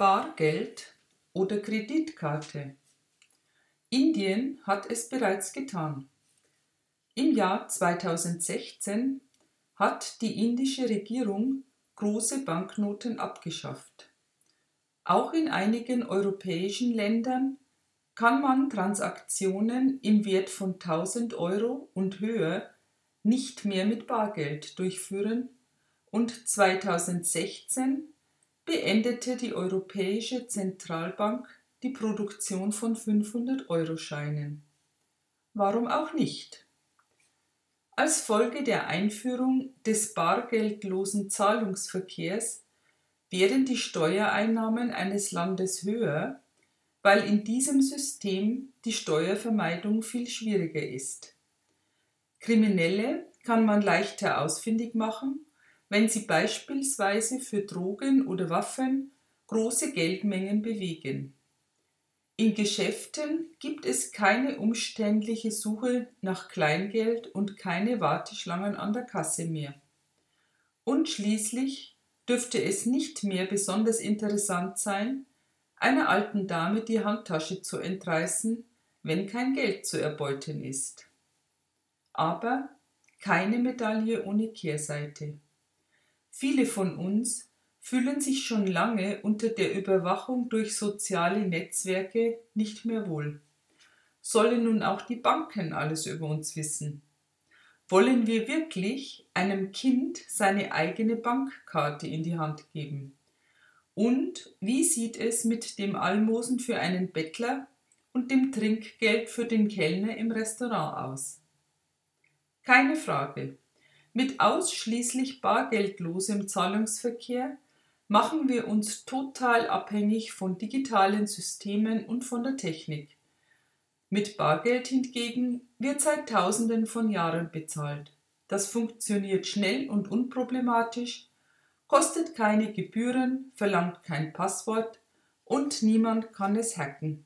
Bargeld oder Kreditkarte. Indien hat es bereits getan. Im Jahr 2016 hat die indische Regierung große Banknoten abgeschafft. Auch in einigen europäischen Ländern kann man Transaktionen im Wert von 1000 Euro und höher nicht mehr mit Bargeld durchführen und 2016 beendete die Europäische Zentralbank die Produktion von 500-Euro-Scheinen. Warum auch nicht? Als Folge der Einführung des bargeldlosen Zahlungsverkehrs wären die Steuereinnahmen eines Landes höher, weil in diesem System die Steuervermeidung viel schwieriger ist. Kriminelle kann man leichter ausfindig machen, wenn sie beispielsweise für Drogen oder Waffen große Geldmengen bewegen. In Geschäften gibt es keine umständliche Suche nach Kleingeld und keine Warteschlangen an der Kasse mehr. Und schließlich dürfte es nicht mehr besonders interessant sein, einer alten Dame die Handtasche zu entreißen, wenn kein Geld zu erbeuten ist. Aber keine Medaille ohne Kehrseite. Viele von uns fühlen sich schon lange unter der Überwachung durch soziale Netzwerke nicht mehr wohl. Sollen nun auch die Banken alles über uns wissen? Wollen wir wirklich einem Kind seine eigene Bankkarte in die Hand geben? Und wie sieht es mit dem Almosen für einen Bettler und dem Trinkgeld für den Kellner im Restaurant aus? Keine Frage. Mit ausschließlich bargeldlosem Zahlungsverkehr machen wir uns total abhängig von digitalen Systemen und von der Technik. Mit Bargeld hingegen wird seit Tausenden von Jahren bezahlt. Das funktioniert schnell und unproblematisch, kostet keine Gebühren, verlangt kein Passwort und niemand kann es hacken.